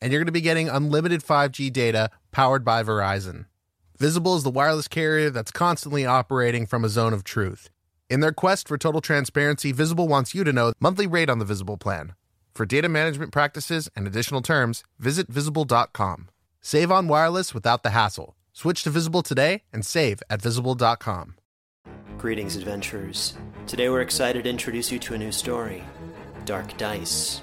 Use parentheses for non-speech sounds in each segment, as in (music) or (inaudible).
and you're going to be getting unlimited 5G data powered by Verizon. Visible is the wireless carrier that's constantly operating from a zone of truth. In their quest for total transparency, Visible wants you to know monthly rate on the Visible plan. For data management practices and additional terms, visit visible.com. Save on wireless without the hassle. Switch to Visible today and save at visible.com. Greetings, adventurers. Today we're excited to introduce you to a new story Dark Dice,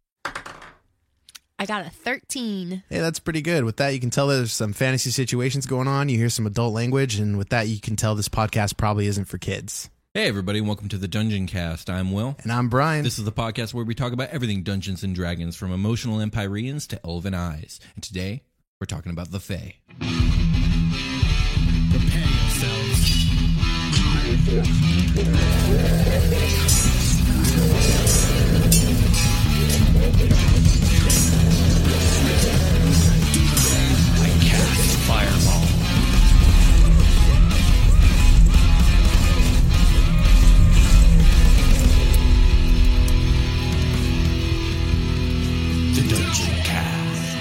I got a 13. Hey, that's pretty good. With that, you can tell there's some fantasy situations going on. You hear some adult language, and with that, you can tell this podcast probably isn't for kids. Hey, everybody, welcome to the Dungeon Cast. I'm Will. And I'm Brian. This is the podcast where we talk about everything Dungeons and Dragons, from emotional Empyreans to elven eyes. And today, we're talking about the Fae. Prepare yourselves. Dungeon Cast.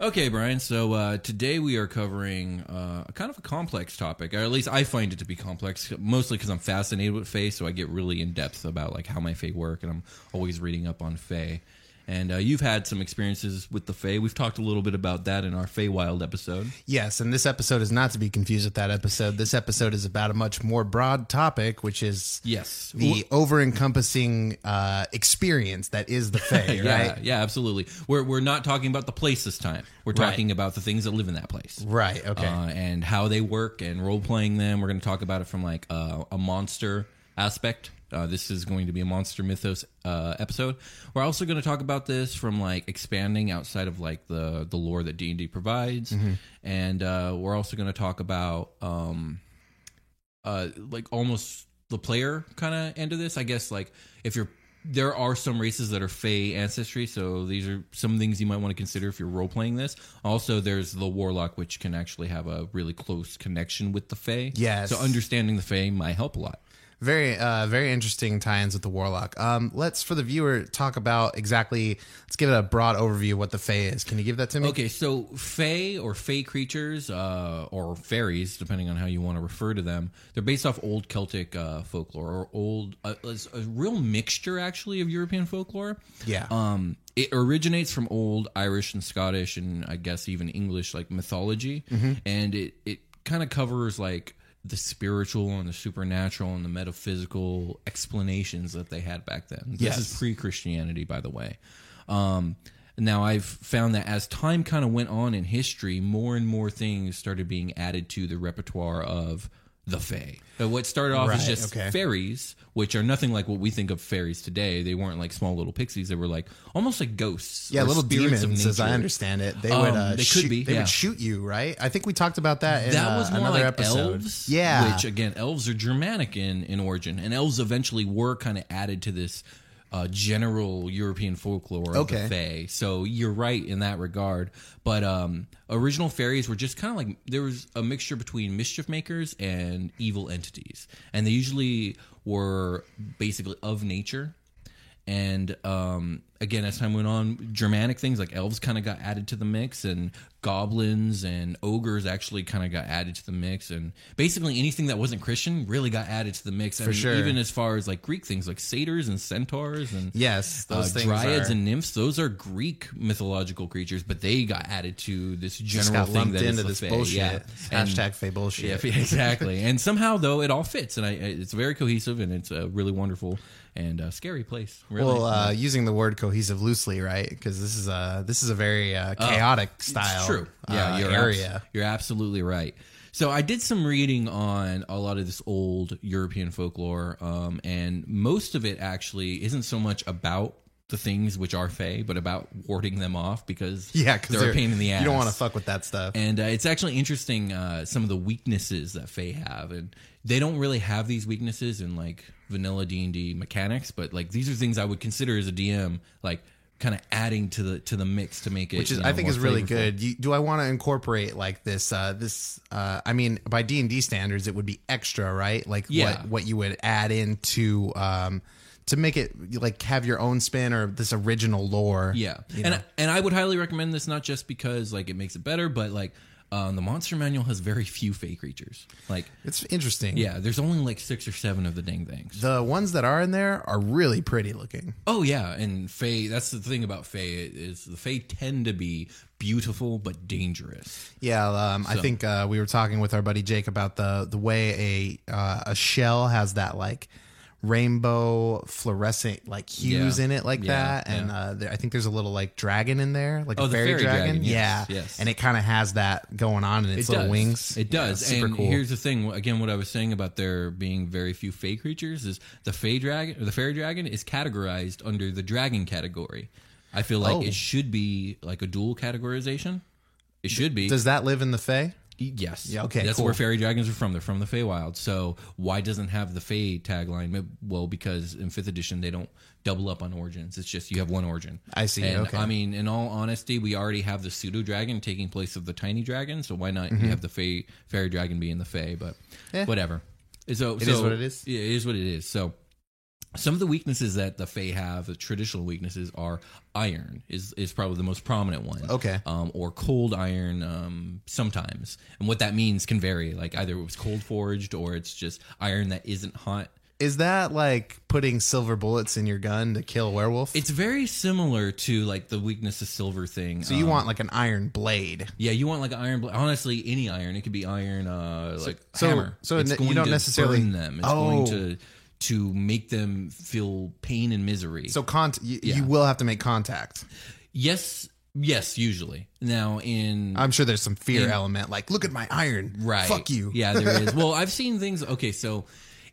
Okay, Brian, so uh, today we are covering uh, a kind of a complex topic, or at least I find it to be complex, mostly because I'm fascinated with Fae, so I get really in depth about like how my Fae work, and I'm always reading up on Fae. And uh, you've had some experiences with the Fae. We've talked a little bit about that in our Fae Wild episode. Yes, and this episode is not to be confused with that episode. This episode is about a much more broad topic, which is Yes. the over-encompassing uh, experience that is the Fae, (laughs) yeah, right? yeah, absolutely. We're we're not talking about the place this time. We're Right. talking about the things that live in that place. Right. Okay. uh, and how they work and role playing them. We're going to talk about it from like uh, a monster aspect. Uh, this is going to be a monster mythos uh, episode. We're also going to talk about this from like expanding outside of like the the lore that D and D provides, and uh, we're also going to talk about um, uh, like almost the player kind of end of this. I guess like if you're there are some races that are Fey ancestry, so these are some things you might want to consider if you're role playing this. Also, there's the Warlock, which can actually have a really close connection with the Fey. Yes. So understanding the Fey might help a lot. Very, uh, very interesting tie-ins with the warlock. Um, let's, for the viewer, talk about exactly. Let's give it a broad overview of what the fey is. Can you give that to me? Okay, so Fey or Fey creatures, uh, or fairies, depending on how you want to refer to them, they're based off old Celtic uh, folklore or old, uh, it's a real mixture actually of European folklore. Yeah. Um, it originates from old Irish and Scottish and I guess even English like mythology, and it it kind of covers like the spiritual and the supernatural and the metaphysical explanations that they had back then. This Yes. is pre-Christianity, by the way. Um, now I've found that as time kind of went on in history, more and more things started being added to the repertoire of the Fae. So what started off as just okay. fairies, which are nothing like what we think of fairies today. They weren't like small little pixies. They were like almost like ghosts. yeah, little demons, as I understand it. They Um, would. Uh, they could shoot, be, They yeah. would shoot you, right? I think we talked about that. In, that uh, was more another like episode. elves. Yeah. Which again, elves are Germanic in, in origin, and elves eventually were kind of added to this uh, general European folklore of Okay. the Fae. So you're right in that regard. But um, original fairies were just kind of like there was a mixture between mischief makers and evil entities, and they usually were basically of nature. And um, again, as time went on, Germanic things like elves kind of got added to the mix, and goblins and ogres actually kind of got added to the mix, and basically anything that wasn't Christian really got added to the mix. For sure. even as far as like Greek things like satyrs and centaurs and Yes, uh, those things dryads are- and nymphs. Those are Greek mythological creatures, but they got added to this general thing that is into this Fae. bullshit. Yeah. And- Hashtag Fae bullshit. yeah, (laughs) exactly. and somehow though it all fits, and I, it's very cohesive, and it's a really wonderful and uh, scary place. Really. Well, uh, using the word cohesive loosely, right? Because this is a this is a very uh, chaotic style. Oh, It's true. Yeah, uh, you're area. abs- you're absolutely right. So I did some reading on a lot of this old European folklore, um, and most of it actually isn't so much about the things which are Fae, but about warding them off because (laughs) yeah, because they're, a pain in the ass. You don't want to fuck with that stuff. And uh, it's actually interesting uh, some of the weaknesses that Fae have, and they don't really have these weaknesses in like vanilla D and D mechanics, but like these are things I would consider as a DM, like kind of adding to the to the mix to make it, which is you know, I think is really flavorful. good. You, do I want to incorporate like this? Uh, this uh, I mean, by D and D standards, it would be extra, right? Like Yeah. what what you would add into um, to make it like have your own spin or this original lore. Yeah, and know? and I would highly recommend this not just because like it makes it better, but like um, the monster manual has very few Fae creatures. Like, it's interesting. yeah, there's only like six or seven of the dang things. the ones that are in there are really pretty looking. Oh yeah, and Fae. That's the thing about Fae is the Fae tend to be beautiful but dangerous. Yeah, um, I think uh, we were talking with our buddy Jake about the the way a uh, a shell has that like rainbow fluorescent like hues Yeah. in it like Yeah, that, and yeah. uh, there, I think there's a little like dragon in there, like Oh, a fairy, fairy dragon. dragon, yes, yeah, yes. and it kind of has that going on in its it little does. wings. It does. Super and cool. here's the thing. Again, what I was saying about there being very few Fey creatures is the Fey dragon, or the fairy dragon, is categorized under the dragon category. I feel like Oh. it should be like a dual categorization. It should be. Does that live in the Fae? Yes. Yeah, okay, That's cool. where fairy dragons are from. They're from the Feywild. So why doesn't have the Fey tagline? Well, because in fifth edition they don't double up on origins. It's just you have one origin. I see, And okay. I mean, in all honesty, we already have the pseudo dragon taking place of the tiny dragon. So why not Mm-hmm. have the Fey fairy dragon be in the Fey? But Eh. whatever. So It so, is what it is. Yeah, it is what it is. So some of the weaknesses that the Fae have, the traditional weaknesses, are iron is is probably the most prominent one. Okay. Um, or cold iron um, sometimes, and what that means can vary. Like either it was cold forged or it's just iron that isn't hot. Is that like putting silver bullets in your gun to kill a werewolf? It's very similar to like the weakness of silver thing. so you Um, want like an iron blade. yeah, you want like an iron. bla- Honestly, any iron. It could be iron, uh, like so- hammer. so it's you going don't to necessarily- burn them. It's Oh. going to to make them feel pain and misery. So con- you, Yeah. you will have to make contact. Yes, yes, usually. Now in I'm sure there's some fear In- element, like look at my iron, right, Fuck you. Yeah, there is. (laughs) Well, I've seen things. Okay, so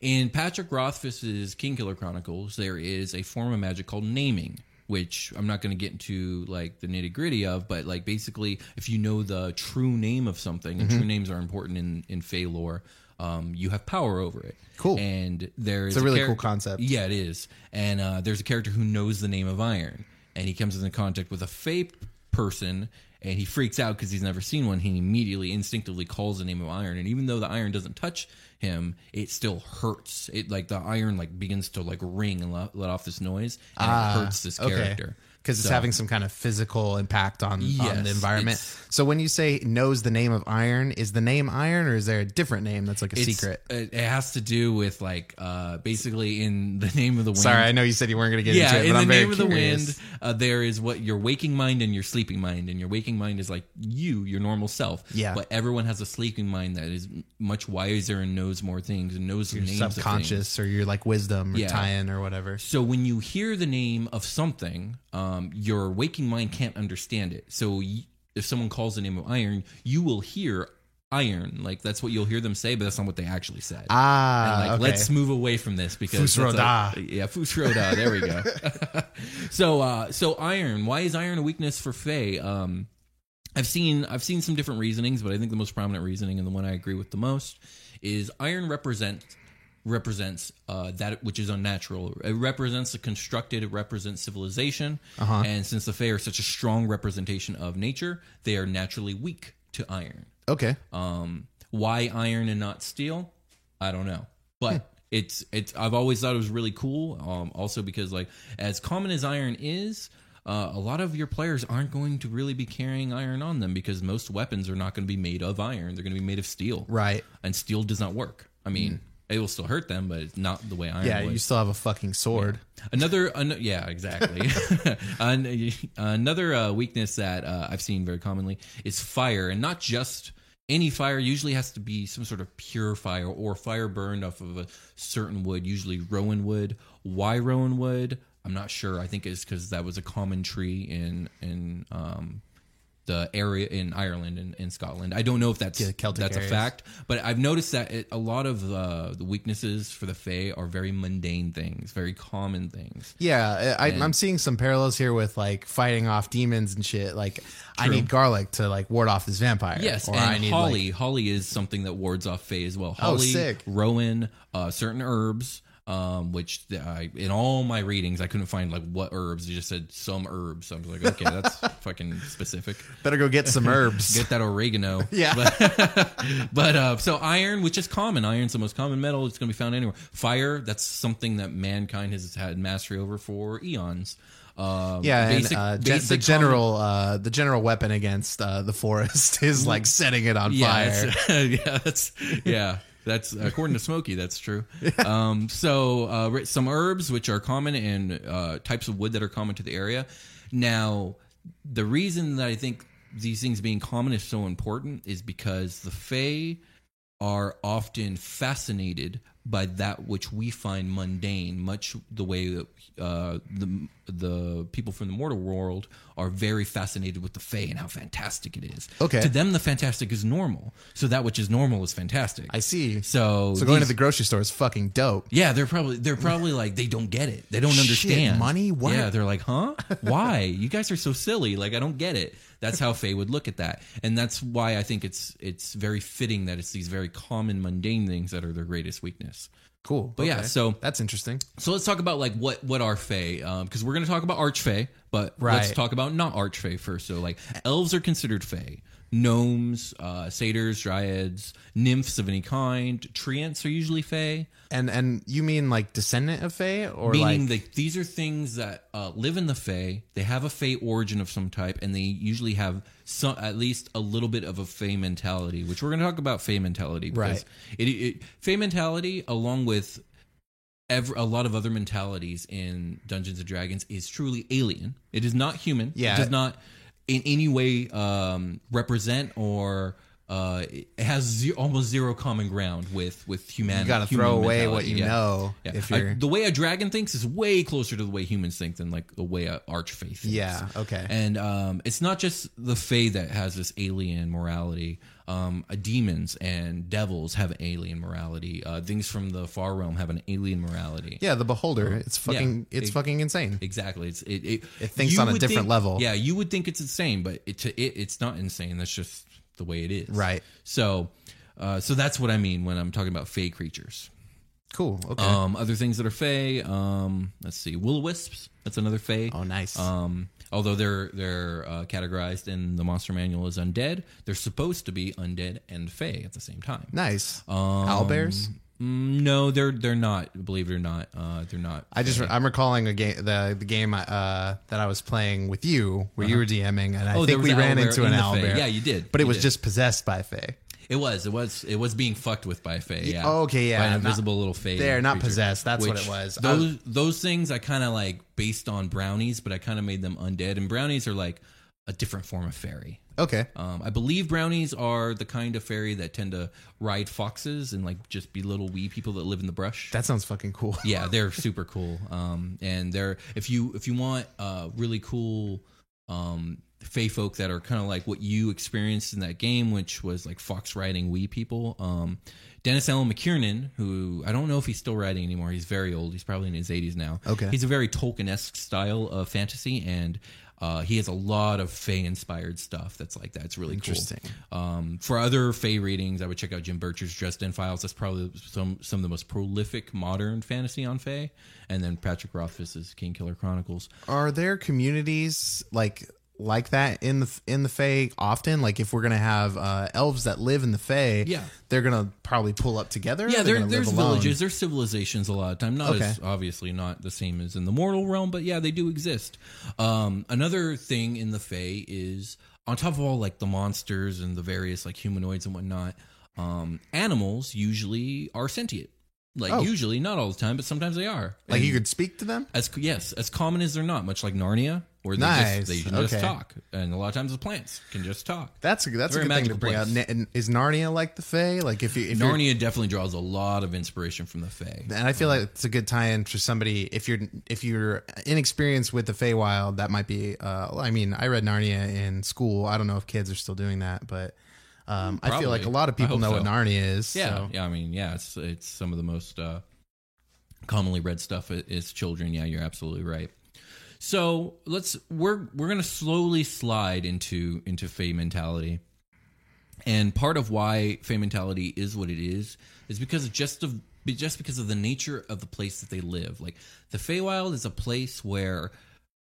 in Patrick Rothfuss's Kingkiller Chronicles, there is a form of magic called naming. Which I'm not going to get into like the nitty gritty of, but like basically, if you know the true name of something, and Mm-hmm. true names are important in in Fey lore, um, you have power over it. Cool. And there is a really cool concept. Yeah, it is. And uh, there's a character who knows the name of Iron, and he comes into contact with a Fey person, and he freaks out because he's never seen one. He immediately, instinctively calls the name of Iron, and even though the iron doesn't touch him, it still hurts. It like the iron like begins to like ring and let, let off this noise, and it hurts this character because it's So- having some kind of physical impact on, on the environment. So when you say knows the name of iron, is the name iron or is there a different name that's like a secret? It, has to do with like uh basically in the (laughs) name of the wind. Sorry, I know you said you weren't going to get yeah, into it, in but the I'm very name of the curious. wind, uh, there is what your waking mind and your sleeping mind, and your waking mind is like you, your normal self. Yeah. but everyone has a sleeping mind that is much wiser and knows more things and knows Your names of things. subconscious or your like wisdom or Yeah. tie-in or whatever. So when you hear the name of something, um, your waking mind can't understand it. So y- if someone calls the name of iron, you will hear iron. Like that's what you'll hear them say, but that's not what they actually said. Ah, And, like, okay. let's move away from this because Fus Ro Dah. yeah, Fus Ro Dah. There we go. (laughs) so, uh, so iron. Why is iron a weakness for Fey? Um, I've seen I've seen some different reasonings, but I think the most prominent reasoning and the one I agree with the most is iron represents represents uh, that which is unnatural. It represents the constructed. It represents civilization. Uh-huh. And since the Fae are such a strong representation of nature, they are naturally weak to iron. Okay. Um, why iron and not steel? I don't know, but it's it's. I've always thought it was really cool. Um, also because like as common as iron is. Uh, a lot of your players aren't going to really be carrying iron on them because most weapons are not going to be made of iron. They're going to be made of steel. Right. And steel does not work. I mean, it will still hurt them, but it's not the way iron Yeah, would. you still have a fucking sword. Another, an, yeah, exactly. (laughs) An- another uh, weakness that uh, I've seen very commonly is fire, and not just any fire. Usually has to be some sort of pure fire or fire burned off of a certain wood, usually rowan wood. Why rowan wood? I'm not sure. I think it's because that was a common tree in in um, the area in Ireland and in Scotland. I don't know if that's Yeah, Celtic that's areas. a fact, but I've noticed that it, a lot of uh, the weaknesses for the Fae are very mundane things, very common things. Yeah, I, I'm seeing some parallels here with like fighting off demons and shit. Like, I need garlic to like ward off this vampire. Yes, or and I need holly. like, holly is something that wards off Fae as well. Oh, Holly, sick. rowan, uh, certain herbs. Um, which I, in all my readings, I couldn't find like what herbs. It just said some herbs. So I was like, okay, that's (laughs) fucking specific. better go get some herbs. (laughs) Get that oregano. (laughs) Yeah. But, but uh, so iron, which is common, iron's the most common metal. It's going to be found anywhere. Fire, that's something that mankind has had mastery over for eons. Uh, yeah, basic- and uh, gen- the general uh, the general weapon against uh, the forest is like setting it on yeah, fire. yeah, that's yeah. That's according to (laughs) Smokey. That's true. Um, so uh, some herbs which are common and uh, types of wood that are common to the area. Now, the reason that I think these things being common is so important is because the Fae are often fascinated by that which we find mundane, much the way that uh, the the people from the mortal world are very fascinated with the Fae and how fantastic it is. Okay. to them the fantastic is normal, so that which is normal is fantastic. I see. So, So going to the grocery store is fucking dope. yeah, they're probably they're probably (laughs) like they don't get it. They don't Shit, understand money? What? Yeah, they're like, huh? (laughs) Why? you guys are so silly. Like I don't get it. That's how Fey would look at that, and that's why I think it's it's very fitting that it's these very common mundane things that are their greatest weakness. Cool. But yeah, so that's interesting. so let's talk about like what what are Fae, because um, we're going to talk about arch Archfey, but let's talk about not arch Archfey first. So like elves are considered Fae, gnomes, uh, satyrs, dryads, nymphs of any kind, treants are usually Fae. And and you mean like descendant of Fae or Meaning like that these are things that uh, live in the Fae. They have a Fae origin of some type, and they usually have some, at least a little bit of a Fae mentality, which we're going to talk about Fae mentality. Because Right. It, it, Fae mentality, along with ever, a lot of other mentalities in Dungeons and Dragons, is truly alien. It is not human. Yeah. It does not in any way um, represent or. Uh, it has ze- almost zero common ground with with humanity. you got to throw away what you yeah. know Yeah. if you're the way a dragon thinks is way closer to the way humans think than like the way a archfey thinks. Yeah, okay. And um, it's not just the fae that has this alien morality. Um, uh, demons and devils have alien morality. Uh, things from the far realm have an alien morality. Yeah, the beholder. It's fucking Yeah. it's It- fucking insane. Exactly. It's it. It, It thinks on a different think- level. Yeah, you would think it's insane, but it, to it it's not insane. That's just the way it is. Right. So, uh, so that's what I mean when I'm talking about fey creatures. Cool. Okay. Um, other things that are fey. Um, let's see, will wisps. That's another fey. oh, nice. Um, although they're they're uh, categorized in the monster manual as undead, they're supposed to be undead and fey at the same time. nice. Um, Owlbears. mm, no, they're they're not. Believe it or not, uh, they're not. I just I'm recalling a game the the game uh, that I was playing with you where you were DMing and I Oh, think we ran into in an the Fae. owlbear. Yeah, you did. But it You was did. just possessed by Fae. It was. It was. It was being fucked with by Fae. Yeah. oh, okay, yeah, By an not- invisible little Fae. They're not creature, possessed, that's what it was. Those those things I kind of like based on brownies, but I kind of made them undead. And brownies are like a different form of fairy. Okay. Um, I believe brownies are the kind of fairy that tend to ride foxes and like just be little wee people that live in the brush. That sounds fucking cool. yeah, they're super cool. Um, and they're if you if you want uh really cool um fey folk that are kind of like what you experienced in that game, which was like fox riding wee people. Um, Dennis Allen McKiernan, who I don't know if he's still writing anymore. He's very old. He's probably in his 80s now. Okay. He's a very Tolkien esque style of fantasy, and Uh, he has a lot of Fey inspired stuff that's like that. It's really Interesting. cool. Um, for other Fey readings, I would check out Jim Butcher's Dresden Files. That's probably some some of the most prolific modern fantasy on Fey. And then Patrick Rothfuss's King Killer Chronicles. Are there communities like like that in the in the Fae often? Like if we're gonna have uh, elves that live in the Fae, Yeah. they're gonna probably pull up together. Yeah, They're there, there's villages, there's civilizations a lot of time. Not Okay. as obviously not the same as in the mortal realm, but yeah, they do exist. Um, another thing in the Fae is on top of all like the monsters and the various like humanoids and whatnot, um, animals usually are sentient. Like Oh. usually, not all the time, but sometimes they are. Like And you could speak to them. as yes, as common as they're not, much like Narnia, where they Nice. just they can Okay. just talk, and a lot of times the plants can just talk. That's a, that's a good thing to bring place. out. Is Narnia like the Fae? Like if you if Narnia definitely draws a lot of inspiration from the Fae. and I feel like it's a good tie-in for somebody if you're if you're inexperienced with the Feywild. That might be. Uh, I mean, I read Narnia in school. I don't know if kids are still doing that, but um, I feel like a lot of people know what. Narnia is. Yeah, so. yeah. I mean, yeah, it's it's some of the most uh, commonly read stuff is children. Yeah, you're absolutely right. So let's we're we're gonna slowly slide into into Fey mentality, and part of why Fey mentality is what it is is because of just of just because of the nature of the place that they live. Like the Feywild is a place where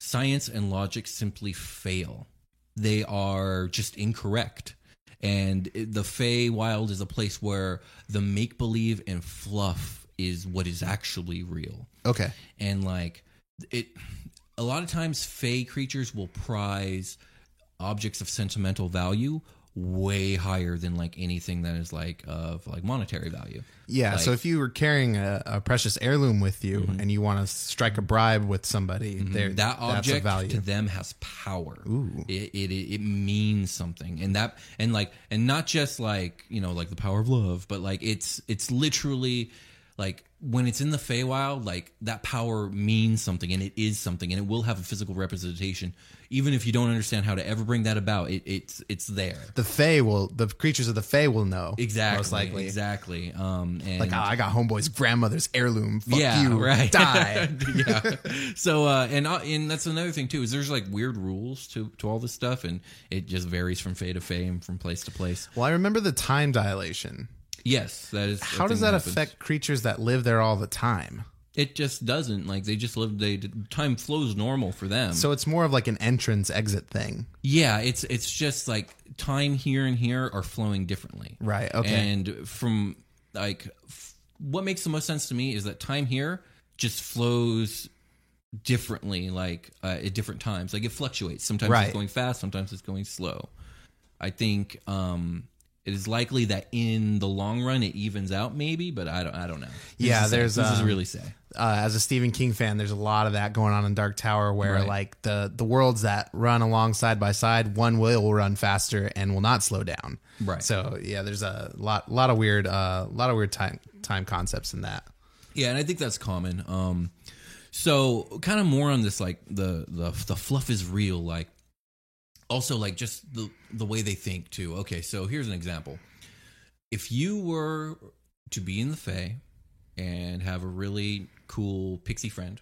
science and logic simply fail. They are just incorrect. And the Fey Wild is a place where the make believe and fluff is what is actually real. Okay. And like it a lot of times Fey creatures will prize objects of sentimental value way higher than like anything that is like of like monetary value. Yeah. so if you were carrying a, a precious heirloom with you and you want to strike a bribe with somebody, there Mm-hmm. that that's a object value. to them has power. It, it it it means something, and that and like and not just like you know like the power of love, but like it's it's literally like when it's in the Feywild, like that power means something, and it is something, and it will have a physical representation, even if you don't understand how to ever bring that about. It it's it's there. the Fey will, the creatures of the Fey will know. Exactly, Most likely. exactly. Um, and Like, oh, I got homeboy's grandmother's heirloom. Fuck yeah, you. right. Die. (laughs) yeah. (laughs) So uh, and uh, and that's another thing too is there's like weird rules to to all this stuff, and it just varies from fey to fey and from place to place. well, I remember the time dilation. Yes, that is. How does thing that affect creatures that live there all the time? It just doesn't. Like they just live. They time flows normal for them. So it's more of like an entrance exit thing. Yeah, it's it's just like time here and here are flowing differently. Right, okay. And from like f- what makes the most sense to me is that time here just flows differently like uh, at different times. Like it fluctuates. Sometimes Right. it's going fast, sometimes it's going slow. I think um it is likely that in the long run it evens out maybe, but I don't I don't know. Who's Yeah, say? there's, Who's to um, really say. uh, as a Stephen King fan, there's a lot of that going on in Dark Tower, where Right. like the the worlds that run along side by side, one will run faster and will not slow down. Right. So yeah, there's a lot lot of weird uh lot of weird time time concepts in that. Yeah, and I think that's common. Um, so kind of more on this, like the the the fluff is real. Like also like just the the way they think too. Okay, so here's an example. If you were to be in the Fae and have a really cool pixie friend,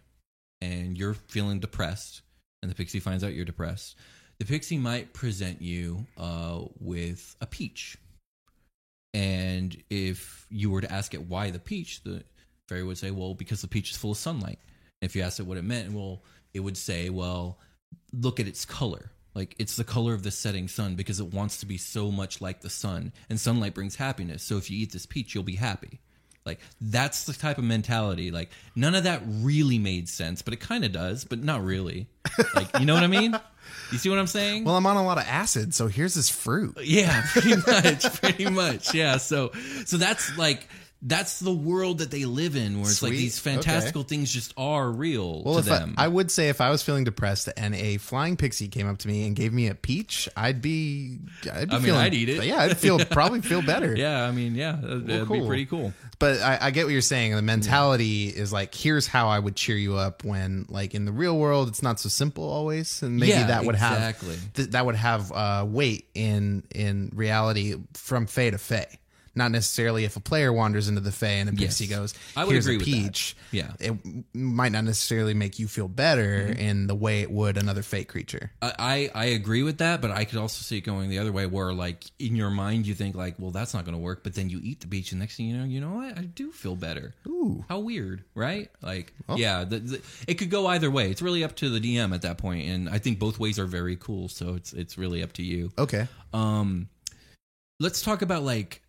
and you're feeling depressed, and the pixie finds out you're depressed, the pixie might present you uh, with a peach. And if you were to ask it why the peach, the fairy would say, "Well, because the peach is full of sunlight." And If you asked it what it meant, well, it would say, "Well, look at its color. Like it's the color of the setting sun because it wants to be so much like the sun, and sunlight brings happiness. So if you eat this peach, you'll be happy." Like that's the type of mentality. Like none of that really made sense, but it kind of does, but not really. Like you know what I mean? You see what I'm saying? Well, I'm on a lot of acid, so here's this fruit. Yeah, pretty (laughs) much, pretty much. Yeah, so so that's like that's the world that they live in, where it's like these fantastical things just are real Well, to if I, them. I would say if I was feeling depressed and a flying pixie came up to me and gave me a peach, I'd be. I'd be I mean, feeling, I'd eat it. Yeah, I'd feel (laughs) probably feel better. (laughs) yeah, I mean, yeah, that'd, that'd be cool. pretty cool. But I, I get what you're saying. The mentality is like, here's how I would cheer you up when, like, in the real world, it's not so simple always, and maybe Yeah, that would exactly. have th- that would have uh, weight in in reality from Fey to Fey. Not necessarily if a player wanders into the Fae and a pixie Yes. goes, I would "Here's agree a with that. peach." Yeah. it might not necessarily make you feel better Mm-hmm. in the way it would another fate creature. I, I I agree with that, but I could also see it going the other way, where like in your mind you think like, well, that's not going to work, but then you eat the beach, and next thing you know, you know what? I do feel better. Ooh. how weird, right? Like, yeah, the, the, it could go either way. It's really up to the DM at that point, and I think both ways are very cool. So it's it's really up to you. Okay, Um, let's talk about like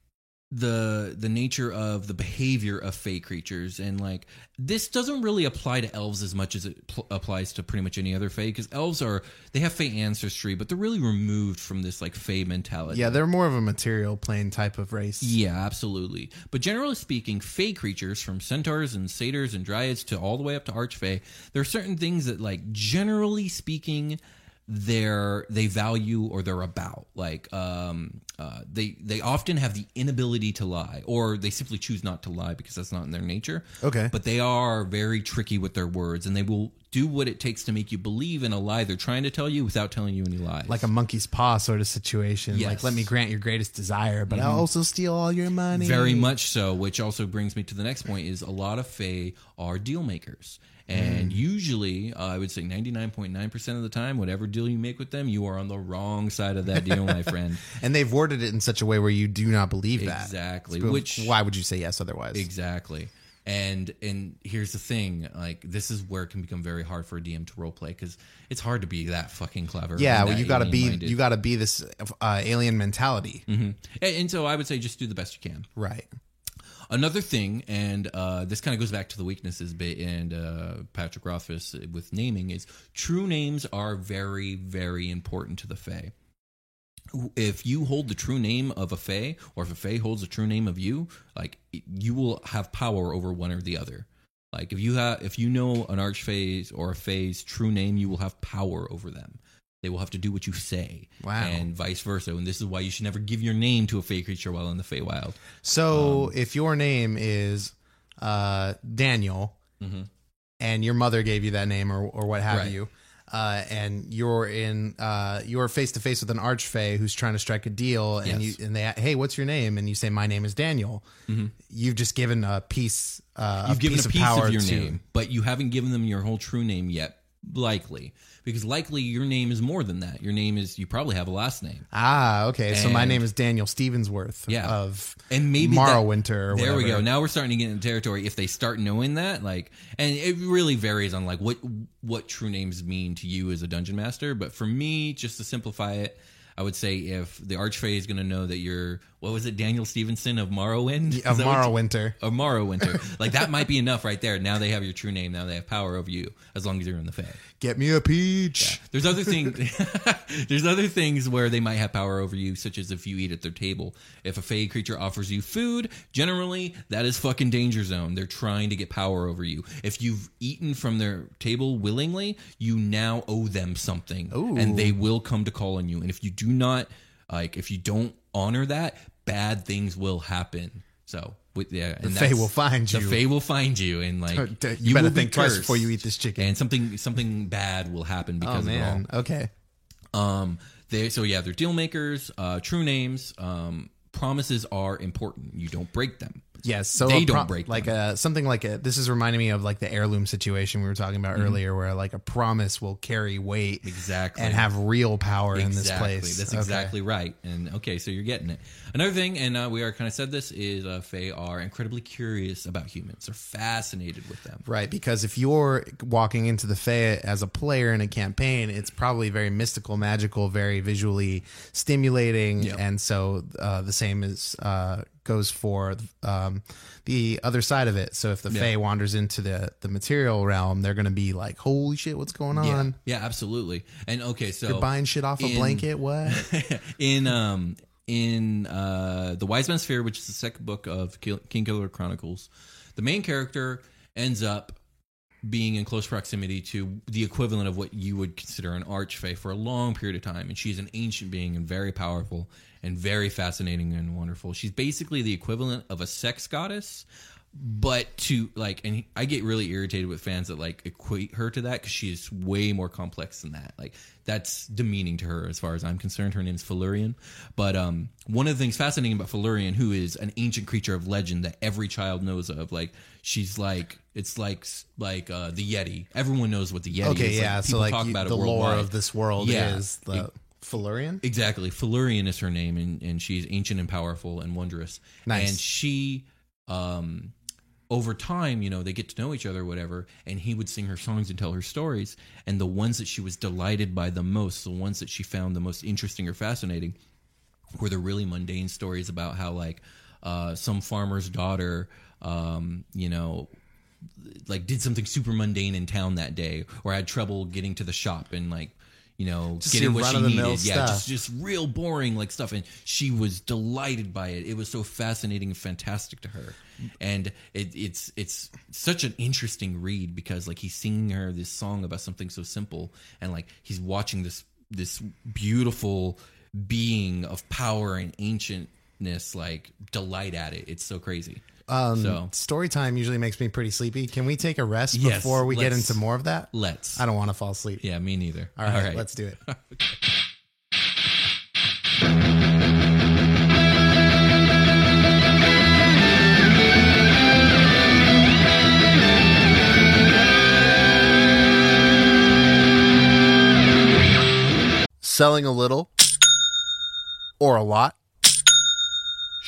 the the nature of the behavior of fey creatures and like this doesn't really apply to elves as much as it pl- applies to pretty much any other fey because elves are they have fey ancestry but they're really removed from this like fey mentality yeah, they're more of a material plane type of race. yeah, absolutely. But generally speaking, fey creatures, from centaurs and satyrs and dryads to all the way up to archfey, there are certain things that, like, generally speaking, they're they value or they're about. Like, um, uh, they they often have the inability to lie, or they simply choose not to lie because that's not in their nature. Okay. but they are very tricky with their words, and they will do what it takes to make you believe in a lie they're trying to tell you without telling you any lies. Like a monkey's paw sort of situation. Like, Yes. Mm-hmm. let me grant your greatest desire, but I'll also steal all your money. Very much so, which also brings me to the next point is a lot of Fae are deal makers. And usually, uh, I would say 99.9% of the time, whatever deal you make with them, you are on the wrong side of that deal, my (laughs) friend. And they've worded it in such a way where you do not believe that. Exactly. Which- why would you say yes otherwise? Exactly. And and here's the thing, like this is where it can become very hard for a DM to roleplay because it's hard to be that fucking clever. yeah, well, you got to be alien-minded. you got to be this uh, alien mentality, Mhm. and, and so I would say just do the best you can. right? Another thing, and uh, this kind of goes back to the weaknesses bit and uh, Patrick Rothfuss with naming is true names are very, very important to the Fae. If you hold the true name of a Fae, or if a Fae holds the true name of you, like you will have power over one or the other. Like if you have, if you know an Archfey's or a Fae's true name, you will have power over them. They will have to do what you say, Wow. and vice versa. And this is why you should never give your name to a Fey creature while in the Feywild. So Um, if your name is uh, Daniel, and your mother gave you that name or or what have Mm-hmm. Right. you. Uh, and you're in, uh, you're face to face with an archfey who's trying to strike a deal, and Yes. you and they, hey, what's your name? And you say, my name is Daniel. You've just given a piece, uh, Mm-hmm. You've a given piece a piece of, of your to, name, but you haven't given them your whole true name yet. Likely, because likely your name is more than that. Your name is you probably have a last name, Ah, okay. So my name is Daniel Stevensworth. Yeah. of and maybe that- Morrowinter. Or there we go. Now we're starting to get into territory. If they start knowing that, like, and it really varies on like what what true names mean to you as a dungeon master. But for me, just to simplify it, I would say if the archfey is going to know that you're what was it, Daniel Stevenson of Morrowind, Is of Morrowinter. of Morrowinter. like that might be enough right there. Now they have your true name. Now they have power over you as long as you're in the Fae. Get me a peach. There's other things. (laughs) there's other things where they might have power over you, such as if you eat at their table. If a Fey creature offers you food, generally that is fucking danger zone. They're trying to get power over you. If you've eaten from their table willingly, you now owe them something, Ooh. and they will come to call on you. And if you do not, like, if you don't honor that, bad things will happen. So. With, yeah, and Fae will find you. The Fae will find you, and like You, better will be think twice before you eat this chicken. and something something bad will happen oh because of it all. Okay. Um, they so yeah, they're deal makers. Uh, true names. Um, promises are important. You don't break them. Yes, so They don't break like them. a something like a. This is reminding me of like the heirloom situation we were talking about Mm-hmm. earlier, where like a promise will carry weight Exactly. and have real power in this place. That's Okay. exactly right. And okay, so you're getting it. Another thing, and uh, we are kind of said this is uh, Fae are incredibly curious about humans. They're fascinated with them. Right, because if you're walking into the Fae as a player in a campaign, it's probably very mystical, magical, very visually stimulating, Yep. and so uh, the same is uh, goes for um, the other side of it. So if the Fae wanders into the the material realm, they're going to be like, "Holy shit, what's going on? yeah, absolutely. And okay, so You're buying shit off a blanket? What?" (laughs) in um in uh the Wise Man's Fear, which is the second book of King Killer Chronicles, the main character ends up being in close proximity to the equivalent of what you would consider an archfey for a long period of time, and she's an ancient being and very powerful and very fascinating and wonderful. She's basically the equivalent of a sex goddess. But to like, and I get really irritated with fans that like equate her to that because she is way more complex than that. Like that's demeaning to her as far as I'm concerned. Her name's Felurian. But um, one of the things fascinating about Felurian, who is an ancient creature of legend that every child knows of, like she's like it's like like uh, the Yeti. Everyone knows what the Yeti Okay, is. yeah. so like talk you- about it the lore of this world Yeah. is the Felurian. Exactly. Felurian is her name, and, and she's ancient and powerful and wondrous. Nice. And she, um, over time, you know, they get to know each other, whatever, and he would sing her songs and tell her stories. And the ones that she was delighted by the most, the ones that she found the most interesting or fascinating, were the really mundane stories about how, like, uh, some farmer's daughter, um, you know, like did something super mundane in town that day or had trouble getting to the shop and like you know Just getting what she needed. Yeah stuff. just just real boring like stuff. And she was delighted by it. It was so fascinating and fantastic to her. And it, it's it's such an interesting read because like he's singing her this song about something so simple and like he's watching this this beautiful being of power and ancientness like delight at it. It's so crazy Um, so story time usually makes me pretty sleepy. Can we take a rest Yes, before we get let's- into more of that? let's I don't want to fall asleep. yeah me neither All right, let's do it. (laughs) Selling a little or a lot?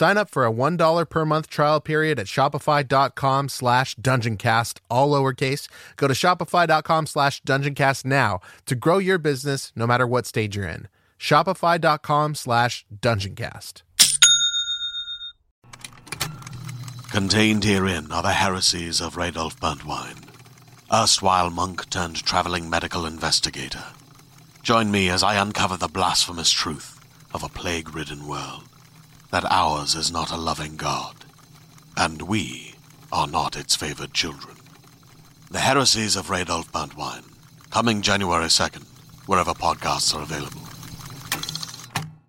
Sign up for a $1 per month trial period at shopify.com slash dungeoncast, all lowercase. Go to shopify.com slash dungeoncast now to grow your business no matter what stage you're in. Shopify.com slash dungeoncast. Contained herein are the heresies of Radolf Burntwine, erstwhile monk turned traveling medical investigator. Join me as I uncover the blasphemous truth of a plague ridden world that ours is not a loving God, and we are not its favored children. The heresies of Radolf Burntwine, coming January 2nd, wherever podcasts are available.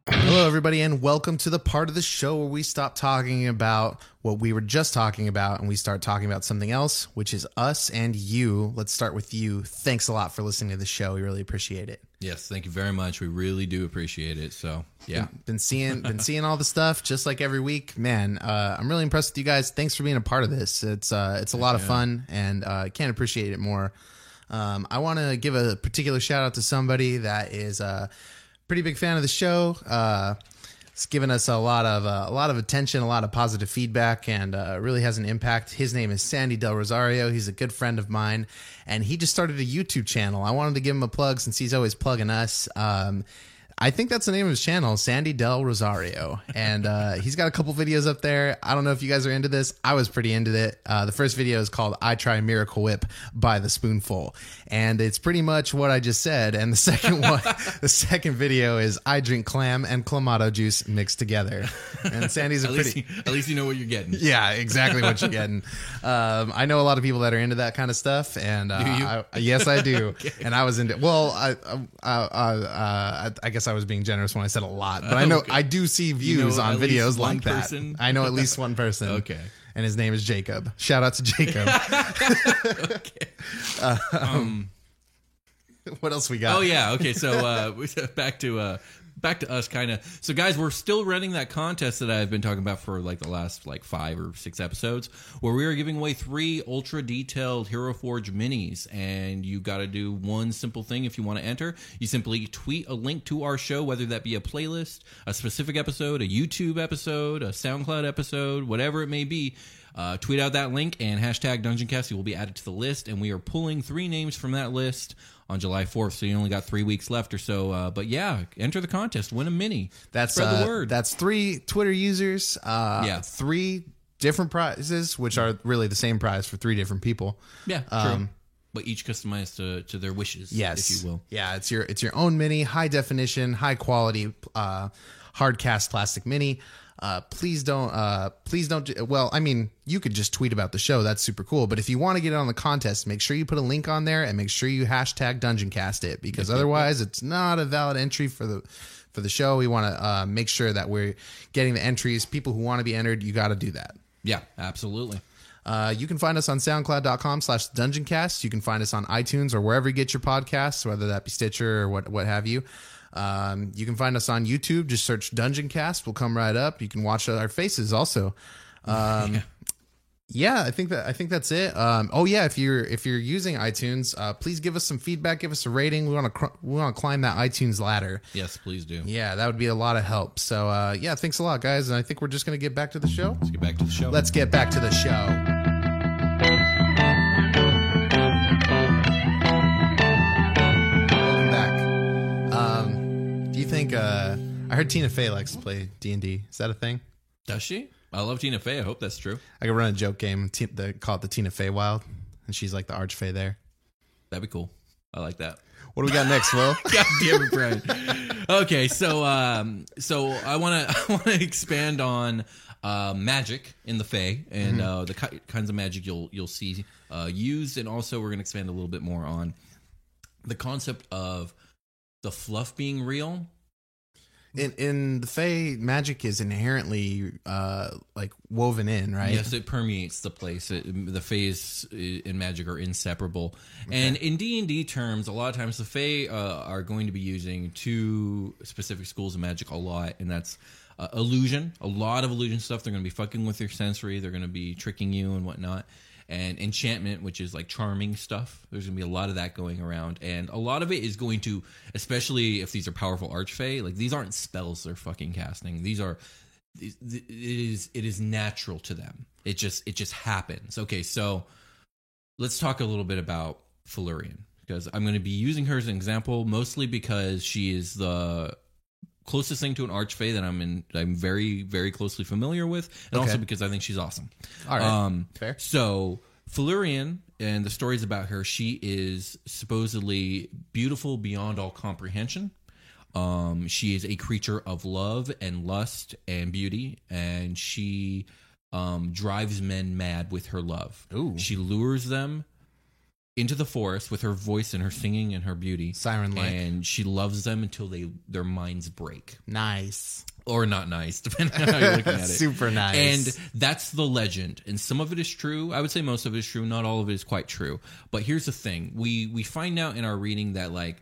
Hello, everybody, and welcome to the part of the show where we stop talking about what we were just talking about and we start talking about something else, which is us and you. Let's start with you. Thanks a lot for listening to the show. We really appreciate it. Yes, thank you very much. We really do appreciate it. So, yeah. Been seeing, been seeing all the stuff just like every week. Man, uh, I'm really impressed with you guys. Thanks for being a part of this. It's uh, it's a lot of fun, and uh, can't appreciate it more. Um, I want to give a particular shout out to somebody that is a pretty big fan of the show. It's given us a lot of uh, a lot of attention, a lot of positive feedback, and uh, really has an impact. His name is Sandy Del Rosario. He's a good friend of mine, and he just started a YouTube channel. I wanted to give him a plug since he's always plugging us. Um, I think that's the name of his channel, Sandy Del Rosario, and uh, (laughs) he's got a couple videos up there. I don't know if you guys are into this. I was pretty into it. Uh, the first video is called "I Try Miracle Whip" by the Spoonful, and it's pretty much what I just said. And the (laughs) second one, the second video is "I drink clam and clamato juice mixed together." And Sandy's a (laughs) At pretty least, you, at least you know what you're getting. yeah, exactly what you're getting. Um, I know a lot of people that are into that kind of stuff, and uh, you? I, yes, I do. And I was into. Well, I, I, uh, uh, I guess I was being generous when I said a lot, but I (laughs) know Okay. I do see views know on at least videos one like that. person? I know at least (laughs) one person. Okay. and his name is Jacob. Shout out to Jacob. (laughs) Okay. Um, what else we got? Oh yeah. Okay. So uh, we- back to uh, back to us, kind of. So guys, we're still running that contest that I've been talking about for like the last like five or six episodes, where we are giving away three ultra detailed Hero Forge minis, and you got to do one simple thing if you want to enter. You simply tweet a link to our show, whether that be a playlist, a specific episode, a YouTube episode, a SoundCloud episode, whatever it may be. Uh, tweet out that link and hashtag DungeonCast. You will be added to the list, and we are pulling three names from that list on July 4th. So you only got three weeks left or so. Uh, but yeah, enter the contest, win a mini. That's Spread uh, the word. That's three Twitter users. Uh, Yeah. three different prizes, which are really the same prize for three different people. yeah, true. um, but each customized to, to their wishes, Yes, if you will. Yeah, it's your it's your own mini, high definition, high quality, uh, hard cast plastic mini. Uh, please don't. Uh, please don't. do- Well, I mean, you could just tweet about the show. That's super cool. But if you want to get on the contest, make sure you put a link on there and make sure you hashtag DungeonCast it because otherwise, it's not a valid entry for the for the show. We want to uh, make sure that we're getting the entries. People who want to be entered, you got to do that. Yeah, absolutely. Uh, you can find us on soundcloud.com slash dungeoncast. You can find us on iTunes or wherever you get your podcasts, whether that be Stitcher or what, what have you. Um, you can find us on YouTube. Just search Dungeon Cast. We'll come right up. You can watch our faces also. Um, yeah, I think that I think that's it. Um, oh yeah, if you're if you're using iTunes, uh, please give us some feedback. Give us a rating. We want to cr- we want to climb that iTunes ladder. Yes, please do. Yeah, that would be a lot of help. So uh, yeah, thanks a lot, guys. And I think we're just gonna get back to the show. Let's get back to the show. Let's get back to the show. I heard Tina Fey likes to play D and D. Is that a thing? Does she? I love Tina Fey. I hope that's true. I could run a joke game. T- the, call it the Tina Fey Wild, and she's like the Archfey there. That'd be cool. I like that. What do we got next, Will? (laughs) God damn it, Brian. Okay, so um, so I want to (laughs) I want to expand on uh, magic in the Fae and uh, the ki- kinds of magic you'll you'll see uh, used, and also we're going to expand a little bit more on the concept of the fluff being real. In in the Fey, magic is inherently uh like woven in, right? Yes, it permeates the place. It, the Faes and magic are inseparable, and in D and D terms, a lot of times the Fae uh, are going to be using two specific schools of magic a lot, and that's uh, illusion. A lot of illusion stuff. They're going to be fucking with your sensory. They're going to be tricking you and whatnot. And enchantment, which is like charming stuff. There's going to be a lot of that going around, and a lot of it is going to, especially if these are powerful archfey. Like these aren't spells they're fucking casting. These are it is it is natural to them. It just it just happens. Okay, so let's talk a little bit about Felurian because I'm going to be using her as an example mostly because she is the closest thing to an archfey that I'm in I'm very very closely familiar with and also because I think she's awesome. All right. Um Fair. so Felurian and the stories about her, she is supposedly beautiful beyond all comprehension. Um, she is a creature of love and lust and beauty, and she um, drives men mad with her love. Ooh. She lures them into the forest with her voice and her singing and her beauty. Siren-like. And she loves them until they their minds break. Nice. Or not nice, (laughs) depending on how you're looking at it. Super nice. And that's the legend. And some of it is true. I would say most of it is true. Not all of it is quite true. But here's the thing. We we find out in our reading that like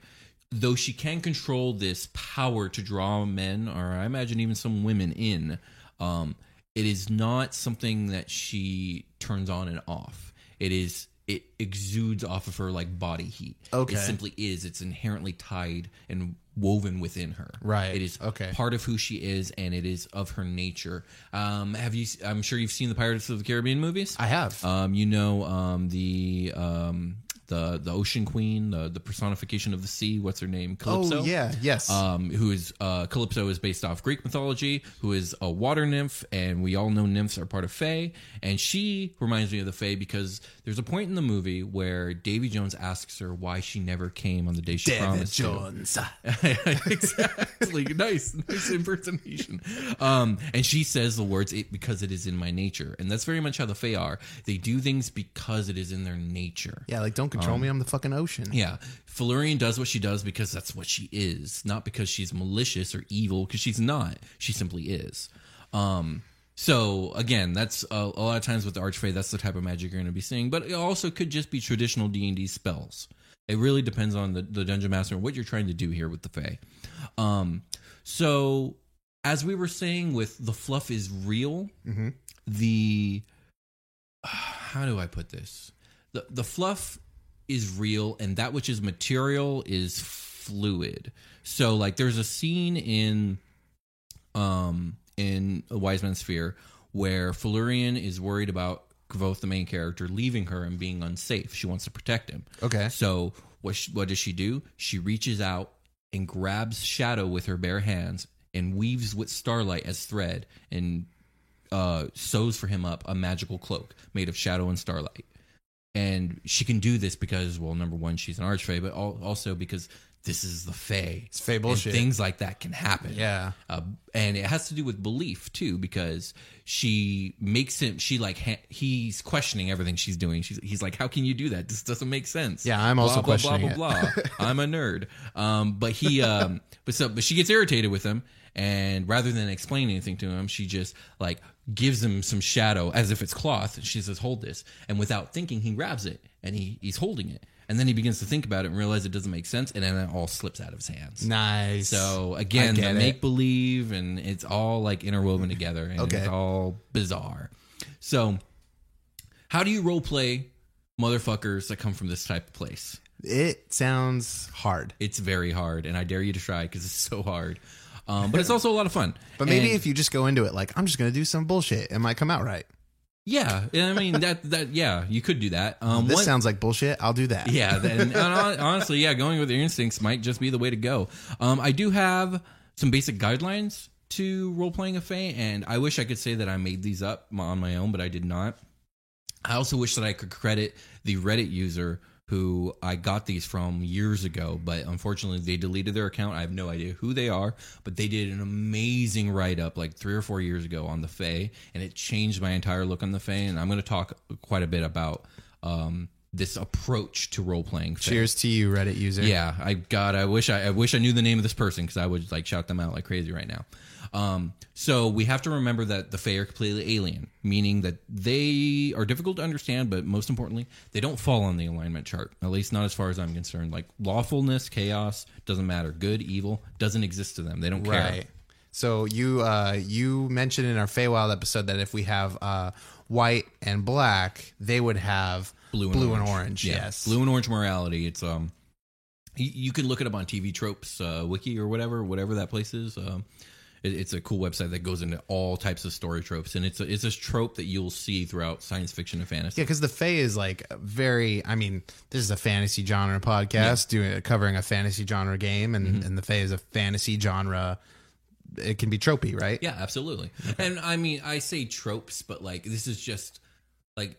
though she can control this power to draw men or I imagine even some women in, um, it is not something that she turns on and off. It is it exudes off of her like body heat. Okay. It simply is. It's inherently tied and woven within her. Right. It is Okay. part of who she is and it is of her nature. Um, have you? I'm sure you've seen the Pirates of the Caribbean movies. I have. Um, you know um, the um, the the Ocean Queen, the the personification of the sea. What's her name? Calypso. Oh yeah, yes. Um, who is uh, Calypso is based off Greek mythology, who is a water nymph, and we all know nymphs are part of Fae. And she reminds me of the Fae because there's a point in the movie where Davy Jones asks her why she never came on the day she David promised. Jones. (laughs) exactly. nice, nice impersonation. Um, and she says the words it, because it is in my nature, and that's very much how the Fae are. They do things because it is in their nature. Yeah, like don't control me. I'm the fucking ocean. Yeah, Felurian does what she does because that's what she is, not because she's malicious or evil. Because she's not. She simply is. Um, so again, that's a, a lot of times with the Archfey. That's the type of magic you're going to be seeing, but it also could just be traditional D and D spells. It really depends on the, the dungeon master and what you're trying to do here with the Fae. Um, so as we were saying, with the fluff is real. The (sighs) how do I put this? The the fluff is real, and that which is material is fluid. So like, there's a scene in um in a Wise Man's Fear where Felurian is worried about Kvothe, the main character, leaving her and being unsafe. She wants to protect him. Okay. So what she, what does she do? She reaches out and grabs Shadow with her bare hands and weaves with starlight as thread and uh, sews for him up a magical cloak made of shadow and starlight. And she can do this because, well, number one, she's an archfey, but al- also because this is the Fae. It's Fae And bullshit. things like that can happen. Yeah. Uh, and it has to do with belief too, because she makes him. She like ha- he's questioning everything she's doing. She's he's like, how can you do that? This doesn't make sense. Yeah, I'm also blah, questioning blah, blah, blah, blah. I'm a nerd. Um, but he, um, (laughs) but so, but she gets irritated with him, and rather than explain anything to him, she just like gives him some shadow as if it's cloth. And she says, "Hold this," and without thinking, he grabs it and he he's holding it. And then he begins to think about it and realize it doesn't make sense, and then it all slips out of his hands. Nice. So again, the make believe and it's all like interwoven together and Okay. it's all bizarre. So how do you role play motherfuckers that come from this type of place? It sounds hard. It's very hard and I dare you to try because it's so hard. Um, but it's (laughs) also a lot of fun. But maybe And- if you just go into it like I'm just gonna do some bullshit, it might come out right. yeah, I mean that that yeah, you could do that. Um, This one- sounds like bullshit. I'll do that. yeah, then, and (laughs) honestly, yeah, going with your instincts might just be the way to go. Um, I do have some basic guidelines to role playing a Fae, and I wish I could say that I made these up on my own, but I did not. I also wish that I could credit the Reddit user who I got these from years ago, but unfortunately they deleted their account. I have no idea who they are, but they did an amazing write up like three or four years ago on the Fae, and it changed my entire look on the Fae. And I'm going to talk quite a bit about um, this approach to role playing. Cheers to you, Reddit user. Yeah, I God, I wish I, I wish I knew the name of this person because I would like shout them out like crazy right now. Um, so we have to remember that the Fae are completely alien, meaning that they are difficult to understand, but most importantly, they don't fall on the alignment chart. At least not as far as I'm concerned. Like lawfulness, chaos doesn't matter. Good, evil doesn't exist to them. They don't care. Right. So you uh you mentioned in our Feywild episode that if we have uh white and black, they would have blue and blue orange. and orange. Yeah, Yes. blue and orange morality. It's um, you, you can look it up on TV Tropes uh, Wiki or whatever, whatever that place is. Um, it, it's a cool website that goes into all types of story tropes, and it's a, it's a trope that you'll see throughout science fiction and fantasy. Yeah, because the Fae is like very. I mean, this is a fantasy genre podcast doing covering a fantasy genre game, and Mm-hmm. and the Fae is a fantasy genre. It can be tropey, right? Yeah, absolutely. And I mean, I say tropes, but like this is just like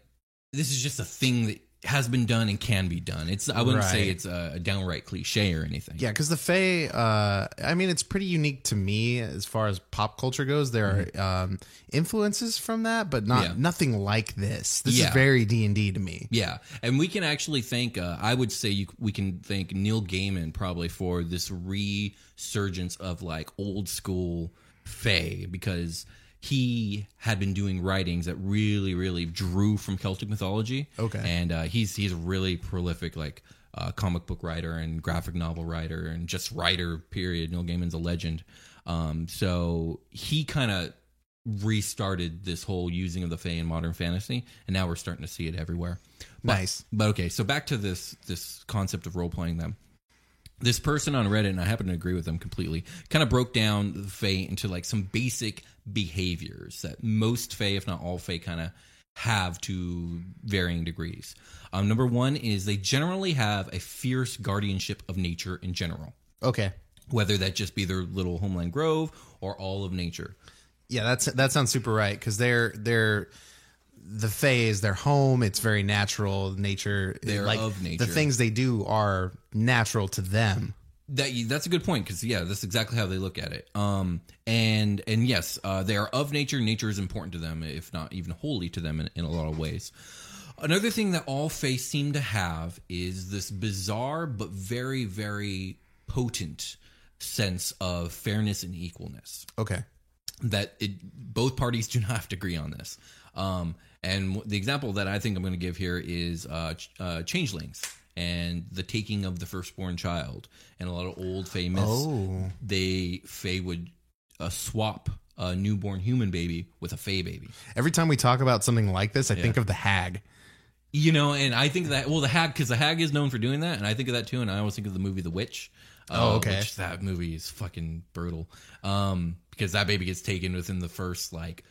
this is just a thing that has been done and can be done. It's I wouldn't say it's a, downright cliche or anything. Yeah, because the Fae, uh, I mean, it's pretty unique to me as far as pop culture goes. There are um, influences from that, but not Mm-hmm. Yeah. nothing like this. This Yeah. is very D and D to me. Yeah, and we can actually thank. Uh, I would say you, we can thank Neil Gaiman probably for this resurgence of like old school Fae because he had been doing writings that really, really drew from Celtic mythology. Okay. and uh, he's he's a really prolific like uh, comic book writer and graphic novel writer and just writer. Period. Neil Gaiman's a legend. Um, so he kind of restarted this whole using of the Fae in modern fantasy, and now we're starting to see it everywhere. But- Nice. But okay, so back to this this concept of role playing them. This person on Reddit, and I happen to agree with them completely, kind of broke down the Fae into like some basic behaviors that most Fae, if not all Fae, kind of have to varying degrees. Um, number one is they generally have a fierce guardianship of nature in general, Okay. whether that just be their little homeland grove or all of nature. Yeah, that's that sounds super right because they're they're the Fae is their home. It's very natural nature. They're like of nature. The things they do are natural to them. That that's a good point because yeah, that's exactly how they look at it. Um, and and yes, uh, they are of nature. Nature is important to them, if not even holy to them in, in a lot of ways. Another thing that all Fae seem to have is this bizarre but very very potent sense of fairness and equalness Okay. that it, both parties do not have to agree on this. Um, and the example that I think I'm going to give here is uh, uh, changelings and the taking of the firstborn child. And a lot of old Fae myths, Oh. they Fae would uh, swap a newborn human baby with a Fae baby. Every time we talk about something like this, I think of the hag. You know, and I think that well, the hag because the hag is known for doing that, and I think of that too. And I always think of the movie The Witch. Oh, uh, okay. Which that movie is fucking brutal. Um, because that baby gets taken within the first like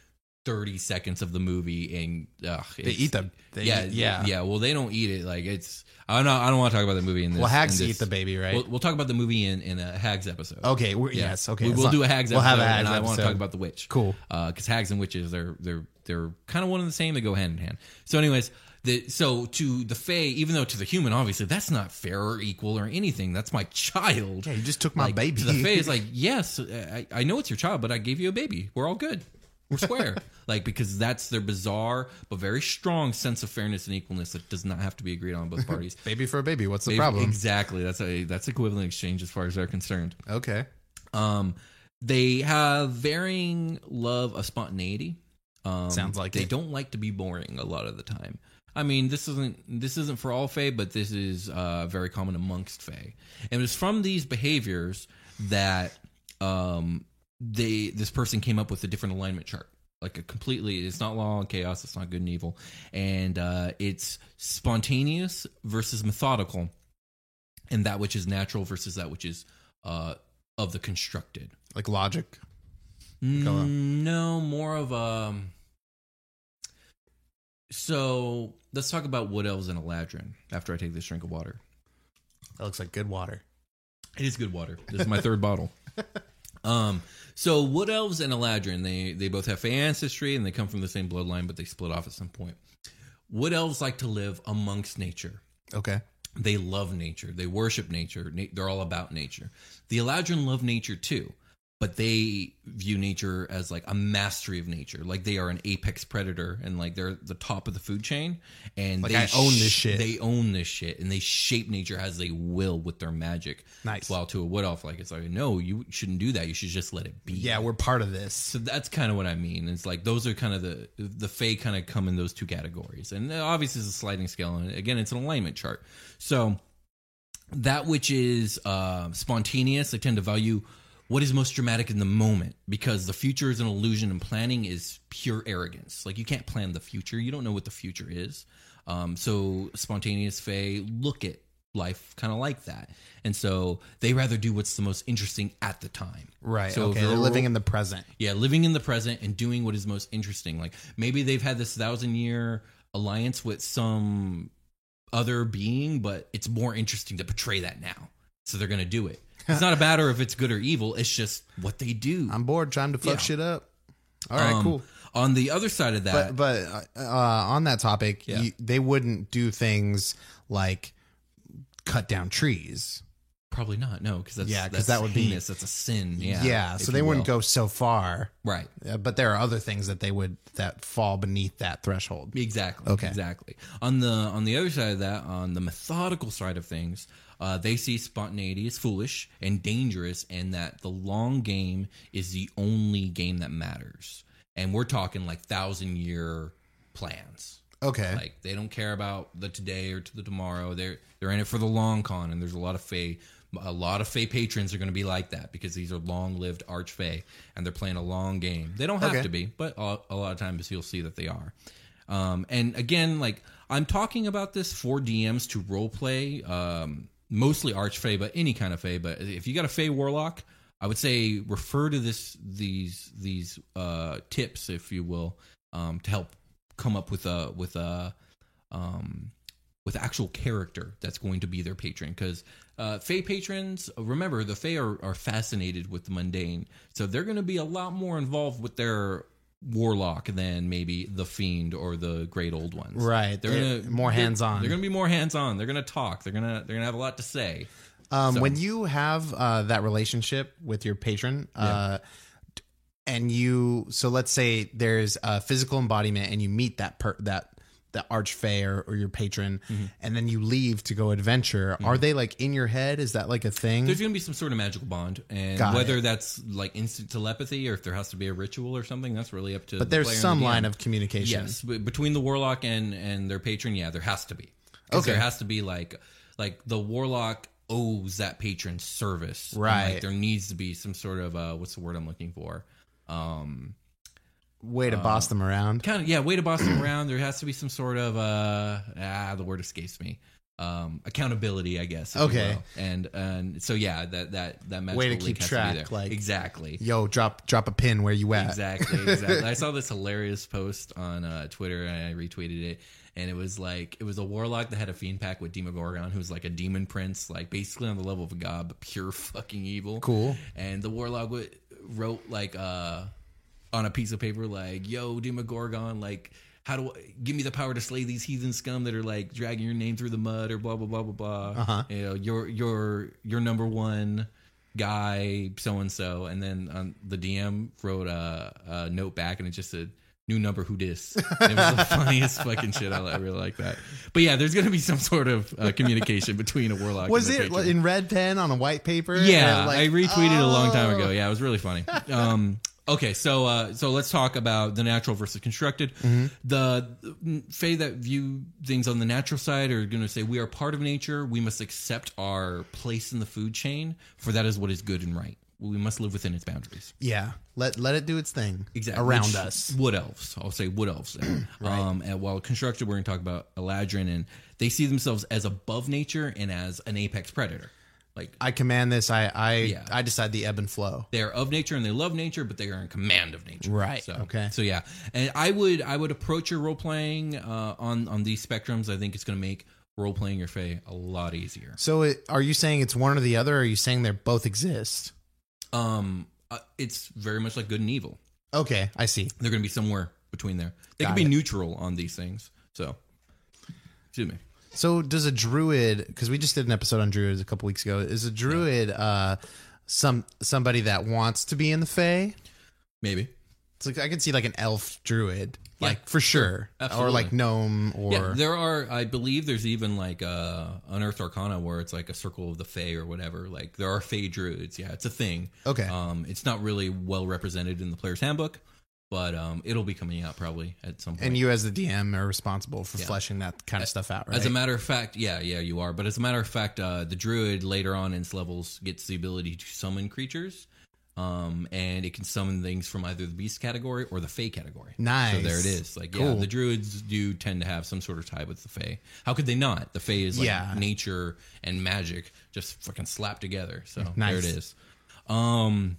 thirty seconds of the movie, and ugh, They eat them. they yeah, eat- yeah. yeah. Well, they don't eat it. Like it's. I don't. know. I don't want to talk about the movie in this. Well, hags in eat the baby, right? We'll, we'll talk about the movie in in a hags episode. Okay, we're, Yeah. yes, okay. We will do a hags We'll episode, have a hags and I want to talk about the witch. Cool. Uh, because hags and witches, they're they're they're kind of one and the same. They go hand in hand. So, anyways, the so to the fae, even though to the human, obviously that's not fair or equal or anything. That's my (laughs) child. Yeah, you just took my Like, baby. To the fae is (laughs) like, yes, I, I know it's your child, but I gave you a baby. We're all good. We're square. (laughs) like because that's their bizarre but very strong sense of fairness and equalness that does not have to be agreed on by both (laughs) parties. baby for a baby. What's the They've- problem? Exactly. That's a that's equivalent exchange as far as they're concerned. Okay. Um, they have varying love of spontaneity. Um, Sounds like they it. don't like to be boring a lot of the time. I mean, this isn't this isn't for all Fae, but this is uh, very common amongst Fae, and it's from these behaviors that um, they this person came up with a different alignment chart. Like a completely, it's not law and chaos. It's not good and evil, and uh, it's spontaneous versus methodical, and that which is natural versus that which is uh, of the constructed. Like logic. Mm, No, more of a. So let's talk about wood elves and Eladrin after I take this drink of water. That looks like good water. It is good water. This is my third (laughs) bottle. Um, so wood elves and Eladrin, they they both have Fey ancestry and they come from the same bloodline, but they split off at some point. Wood elves like to live amongst nature. Okay. They love nature. They worship nature. Na- They're all about nature. The Eladrin love nature too, but they view nature as like a mastery of nature. Like they are an apex predator and like they're the top of the food chain. And Like, they I own this shit. They own this shit and they shape nature as they will with their magic. Nice. While to a wood elf, like it's like no, you shouldn't do that. You should just let it be. Yeah, we're part of this. So that's kind of what I mean. It's like those are kind of the the Fae kind of come in those two categories, and obviously it's a sliding scale, and again, it's an alignment chart. So that which is uh, spontaneous, they tend to value what is most dramatic in the moment because the future is an illusion, and planning is pure arrogance. Like you can't plan the future; you don't know what the future is. Um, so spontaneous Fae look at life kind of like that, and so they rather do what's the most interesting at the time. Right. So okay. They're living in the present. yeah, living in the present and doing what is most interesting. Like maybe they've had this thousand year alliance with some other being, but it's more interesting to portray that now. So they're going to do it. It's not a matter if it's good or evil. It's just what they do. I'm bored. trying to fuck Yeah. shit up. All right. Um, cool. On the other side of that, But but uh, on that topic, Yeah. you, they wouldn't do things like cut down trees. probably not. No, because that's Yeah, 'cause that's that would be- heinous. That's a sin. Yeah. If so they you wouldn't will. go so far. right. Uh, but there are other things that they would that fall beneath that threshold. Exactly. Okay. Exactly. On the on the other side of that, on the methodical side of things, uh, they see spontaneity as foolish and dangerous, and that the long game is the only game that matters. And we're talking like thousand year plans. Okay. Like they don't care about the today or to the tomorrow. They're they're in it for the long con, and there's a lot of Fey. A lot of Fey patrons are going to be like that because these are long-lived arch Fey, and they're playing a long game. They don't have Okay. to be, but a, a lot of times you'll see that they are. Um, and again, like I'm talking about this for DMs to role play, um, mostly arch Fey, but any kind of Fey. But if you got a Fey warlock, I would say refer to this these these uh, tips, if you will, um, to help come up with a with a um, with actual character that's going to be their patron because uh, Fey patrons remember the Fey are, are fascinated with the mundane so they're going to be a lot more involved with their warlock than maybe the fiend or the great old ones. Right. they're They're gonna more hands-on. they're, gonna be more hands-on. They're gonna talk. They're gonna they're gonna have a lot to say. Um, So- When you have uh, that relationship with your patron, uh, and you, so let's say there's a physical embodiment, and you meet that per, that the archfey or, or your patron, Mm-hmm. and then you leave to go adventure. Are they like in your head? Is that like a thing? there's gonna be some sort of magical bond and Got whether it. that's like instant telepathy or if there has to be a ritual or something that's really up to but the there's some the line of communication. Yes, between the warlock and and their patron, yeah, there has to be Okay. there has to be like like the warlock owes that patron service. Right. like there needs to be some sort of uh, what's the word I'm looking for? Um, Way to boss them around. kind of yeah, way to boss them around. There has to be some sort of uh, ah, the word escapes me. Um, accountability, I guess. Okay. and and so yeah, that that that Way to keep track, to like- exactly. Yo, drop drop a pin where you at. Exactly, exactly. I (laughs) saw this hilarious post on uh, Twitter and I retweeted it. And it was like it was a warlock that had a fiend pact with Demogorgon, who's like a demon prince, like basically on the level of a god, but pure (laughs) fucking evil. Cool. And the warlock w- wrote like uh on a piece of paper, like, "Yo, Demogorgon, like." How do I, give me the power to slay these heathen scum that are like dragging your name through the mud or blah blah blah blah blah. Uh-huh. You know, you're you're you're number one guy so and so, and then um, the DM wrote a, a note back, and it just said new number who dis. And it was the (laughs) funniest fucking shit. I, I really like that. But yeah, there's gonna be some sort of uh, communication between a warlock. Was it patron. in red pen on a white paper? Yeah, like- I retweeted a long time Oh. ago. Yeah, it was really funny. (laughs) Um, okay, so uh, so let's talk about the natural versus constructed. Mm-hmm. The Fae that view things on the natural side are going to say we are part of nature. We must accept our place in the food chain, for that is what is good and right. We must live within its boundaries. Yeah. Let let it do its thing. Exactly. Around Which- us. Wood elves. I'll say wood elves. Then. (clears throat) um, and while constructed, we're going to talk about Eladrin, and they see themselves as above nature and as an apex predator. Like I command this. I I Yeah. I decide the ebb and flow. they're of nature and they love nature, but they are in command of nature. Right, So, okay. So yeah, and I would I would approach your role playing uh, on on these spectrums. I think it's going to make role playing your Fae a lot easier. So it, are you saying it's one or the other? Or are you saying they both exist? Um, uh, it's very much like good and evil. Okay, I see. They're going to be somewhere between there. They Got can be it. neutral on these things. So, excuse me. So does a druid? Because we just did an episode on druids a couple weeks ago. Is a druid uh some somebody that wants to be in the Fae? Maybe. It's like I could see like an elf druid, Yeah, like for sure, or Absolutely. like gnome, or yeah, there are. I believe there's even like uh, unearthed arcana where it's like a circle of the Fae or whatever. Like there are Fae druids. Yeah, it's a thing. Okay. Um, it's not really well represented in the player's handbook, but um, it'll be coming out probably at some point. and you as the DM are responsible for Yeah. fleshing that kind of stuff out, right? As a matter of fact, yeah, yeah, you are. But as a matter of fact, uh, the druid later on in its levels gets the ability to summon creatures. Um, and it can summon things from either the beast category or the Fey category. Nice. So there it is. Like, yeah, the druids do tend to have some sort of tie with the Fey. How could they not? The Fey is like Yeah. nature and magic just fucking slapped together. So Nice. there it is. Um,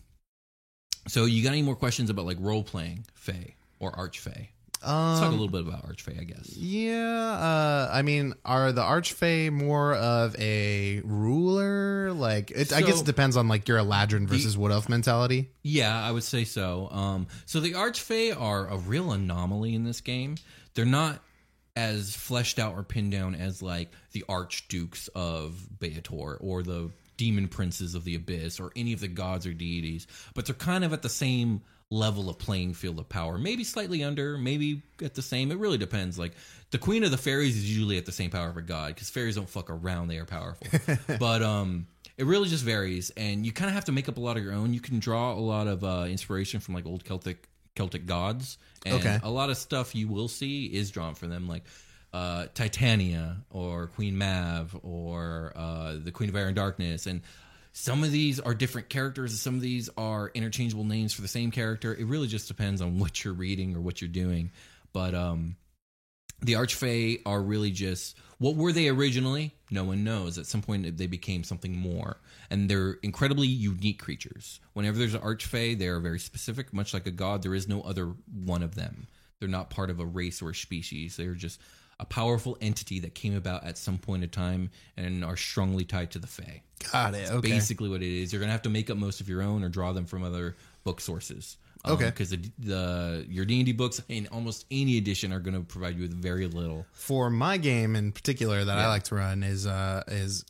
so you got any more questions about like role playing Fey or Arch Fey? Let's talk a um, little bit about Arch Fey, I guess. yeah, uh, I mean, are the archfey more of a ruler? Like, it, I guess it depends on like your Eladrin versus Wood Elf mentality. Yeah, I would say so. Um, so the Archfey are a real anomaly in this game. They're not as fleshed out or pinned down as like the Archdukes of Baator or the Demon Princes of the Abyss or any of the gods or deities, but they're kind of at the same level of playing field of power. Maybe slightly under, maybe at the same. It really depends. Like the Queen of the Fairies is usually at the same power of a god because fairies don't fuck around; they are powerful. (laughs) but um, it really just varies, and you kind of have to make up a lot of your own. You can draw a lot of uh, inspiration from like old Celtic Celtic gods, and Okay. a lot of stuff you will see is drawn from them, like uh, Titania or Queen Mav or uh, the Queen of Air and Darkness, and some of these are different characters, and some of these are interchangeable names for the same character. It really just depends on (laughs) what you're reading or what you're doing, but um, the Archfey are really just what were they originally? No one knows. At some point, they became something more, and they're incredibly unique creatures. Whenever there's an Archfey, they are very specific, much like a god. There is no other one of them. They're not part of a race or a species. They're just a powerful entity that came about at some point in time and are strongly tied to the Fae. Got it. Okay. Basically, what it is, you're gonna have to make up most of your own or draw them from other book sources. Um, Okay. because the, the your D and D books in almost any edition are going to provide you with very little. for my game in particular that I like to run is uh is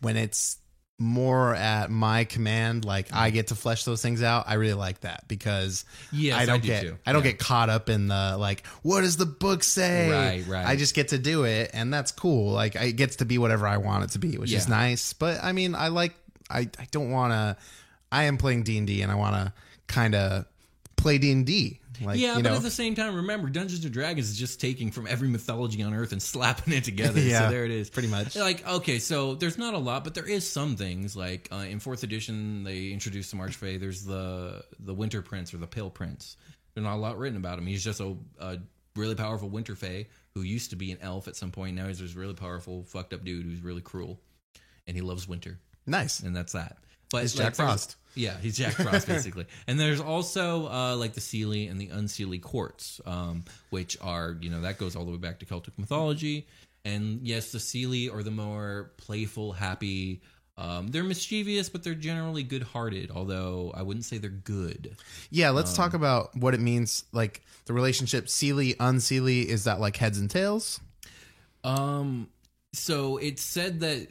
when it's more at my command like I mm-hmm. get to flesh those things out I really like that because Yes, I don't I do get too. I don't Yeah. get caught up in the like what does the book say Right, right. I just get to do it and that's cool like it gets to be whatever I want it to be which is nice but I mean I like I I don't want to I am playing D&D and I want to kind of play D&D Like, yeah, you but know, at the same time, remember Dungeons and Dragons is just taking from every mythology on Earth and (laughs) slapping it together. Yeah, so there it is, pretty much. Like, okay, so there's not a lot, but there is some things. Like uh, in fourth edition, they introduced some Archfey. There's the the Winter Prince or the Pale Prince. There's not a lot written about him. He's just a, a really powerful Winter Fey who used to be an elf at some point. Now he's this really powerful, fucked up dude who's really cruel, and he loves winter nice. and that's that. But He's like, Jack Frost. Yeah, he's Jack Frost (laughs) basically. and there's also uh, like the Seelie and the Unseelie courts, um, which are you know that goes all the way back to Celtic mythology. And yes, the Seelie are the more playful, happy. Um, they're mischievous, but they're generally good-hearted. Although I wouldn't say they're good. Yeah, let's Um, talk about what it means. Like the relationship, Seelie, unseelie. Is that like heads and tails? Um, so it's said that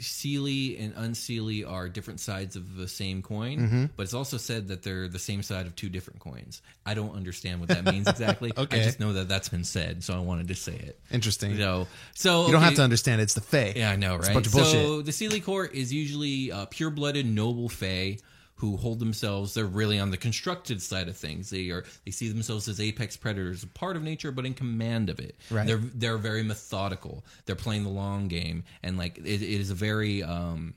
Seelie and Unseelie are different sides of the same coin, Mm-hmm. but it's also said that they're the same side of two different coins. I don't understand what that means (laughs) exactly. Okay. I just know that that's been said, so I wanted to say it. Interesting. So, so you don't have to understand. It's the Fae. Yeah, I know, It's right? a bunch of So the Seelie court is usually uh, pure-blooded noble fae who hold themselves. They're really on the constructed side of things. They are they see themselves as apex predators, a part of nature, but in command of it. Right. They're they're very methodical. They're playing the long game, and like it, it is a very um,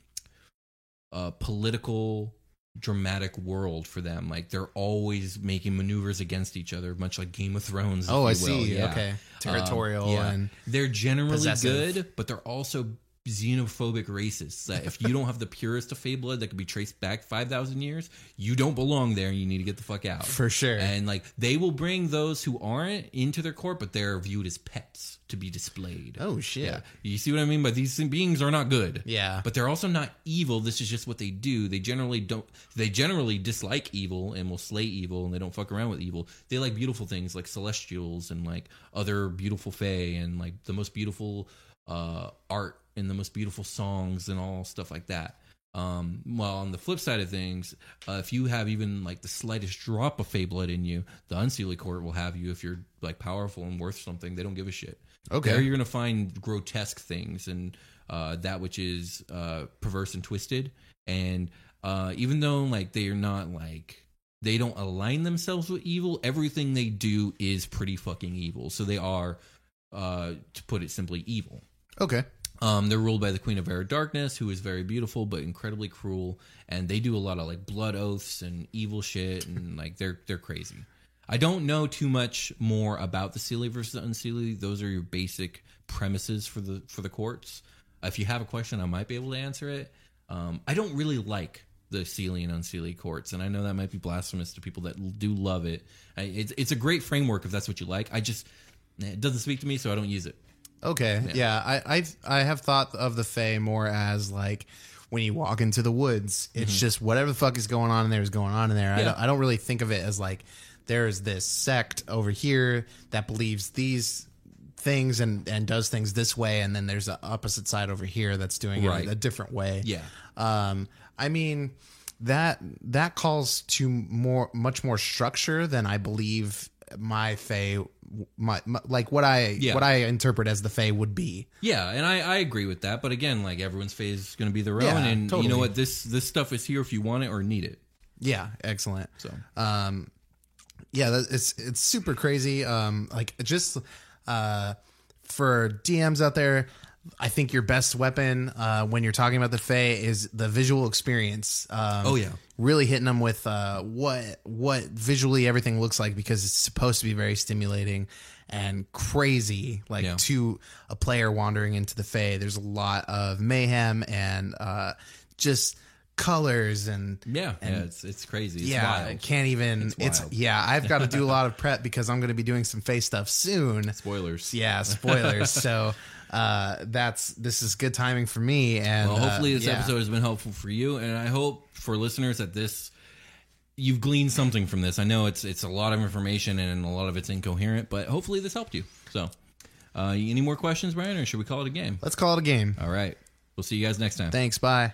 uh, political. Dramatic world for them. Like they're always making maneuvers against each other, much like Game of Thrones. Oh, I see. Yeah. Okay. Territorial Um, yeah. and they're generally possessive. good, but they're also xenophobic racists. That if you don't have the purest of Fey blood that could be traced back five thousand years, you don't belong there. and You need to get the fuck out For sure. And like they will bring those who aren't into their court, but they're viewed as pets to be displayed. oh shit. Yeah, you see what I mean? But these beings are not good. Yeah. but they're also not evil. This is just what they do. They generally don't. They generally dislike evil and will slay evil, and they don't fuck around with evil. They like beautiful things like celestials and like other beautiful fae and like the most beautiful uh, art and the most beautiful songs and all stuff like that. Um, while on the flip side of things, uh, if you have even like the slightest drop of Fey blood in you, the Unseelie Court will have you if you're like powerful and worth something. They don't give a shit. Okay. There you're gonna find grotesque things and uh, that which is uh, perverse and twisted. And uh, even though like they are not like they don't align themselves with evil, everything they do is pretty fucking evil. So they are, uh, to put it simply, evil. Okay. Um, they're ruled by the Queen of Air Darkness, who is very beautiful but incredibly cruel, and they do a lot of like blood oaths and evil shit, and like they're they're crazy. I don't know too much more about the Seelie versus the Unseelie. Those are your basic premises for the for the courts. If you have a question, I might be able to answer it. Um, I don't really like the Seelie and Unseelie courts, and I know that might be blasphemous to people that do love it. I, it's it's a great framework if that's what you like. I just it doesn't speak to me, so I don't use it. Okay. Yeah. I I've, I have thought of the Fae more as like when you walk into the woods, it's just whatever the fuck is going on in there is going on in there. I, Mm-hmm. Don't, I don't really think of it as like there's this sect over here that believes these things and and does things this way and then there's the opposite side over here that's doing Right. it a different way. Yeah. Um, I mean that that calls to more much more structure than I believe my Fae my, my like what I Yeah. what I interpret as the Fae would be. Yeah, and I, I agree with that. But again, like everyone's phase is going to be their own, Yeah, and you know what? This this stuff is here if you want it or need it. Yeah, excellent. So Um, yeah, that, it's it's super crazy. Um, like just uh, for DMs out there, I think your best weapon uh, when you're talking about the Fae is the visual experience. Um, Oh, yeah. really hitting them with uh, what what visually everything looks like because it's supposed to be very stimulating and crazy. Like Yeah. to a player wandering into the Fae, there's a lot of mayhem and uh, just colors and yeah, and yeah, it's it's crazy. It's yeah, wild. I can't even. It's It's, yeah. I've got to do a (laughs) lot of prep because I'm going to be doing some face stuff soon. Spoilers. Yeah, spoilers. so uh, that's this is good timing for me. And Well, hopefully uh, this yeah. episode has been helpful for you, and I hope for listeners that this you've gleaned something from this. I know it's it's a lot of information and a lot of it's incoherent, but hopefully this helped you. So, uh, any more questions, Brian, or should we call it a game? Let's call it a game. All right, we'll see you guys next time. Thanks. Bye.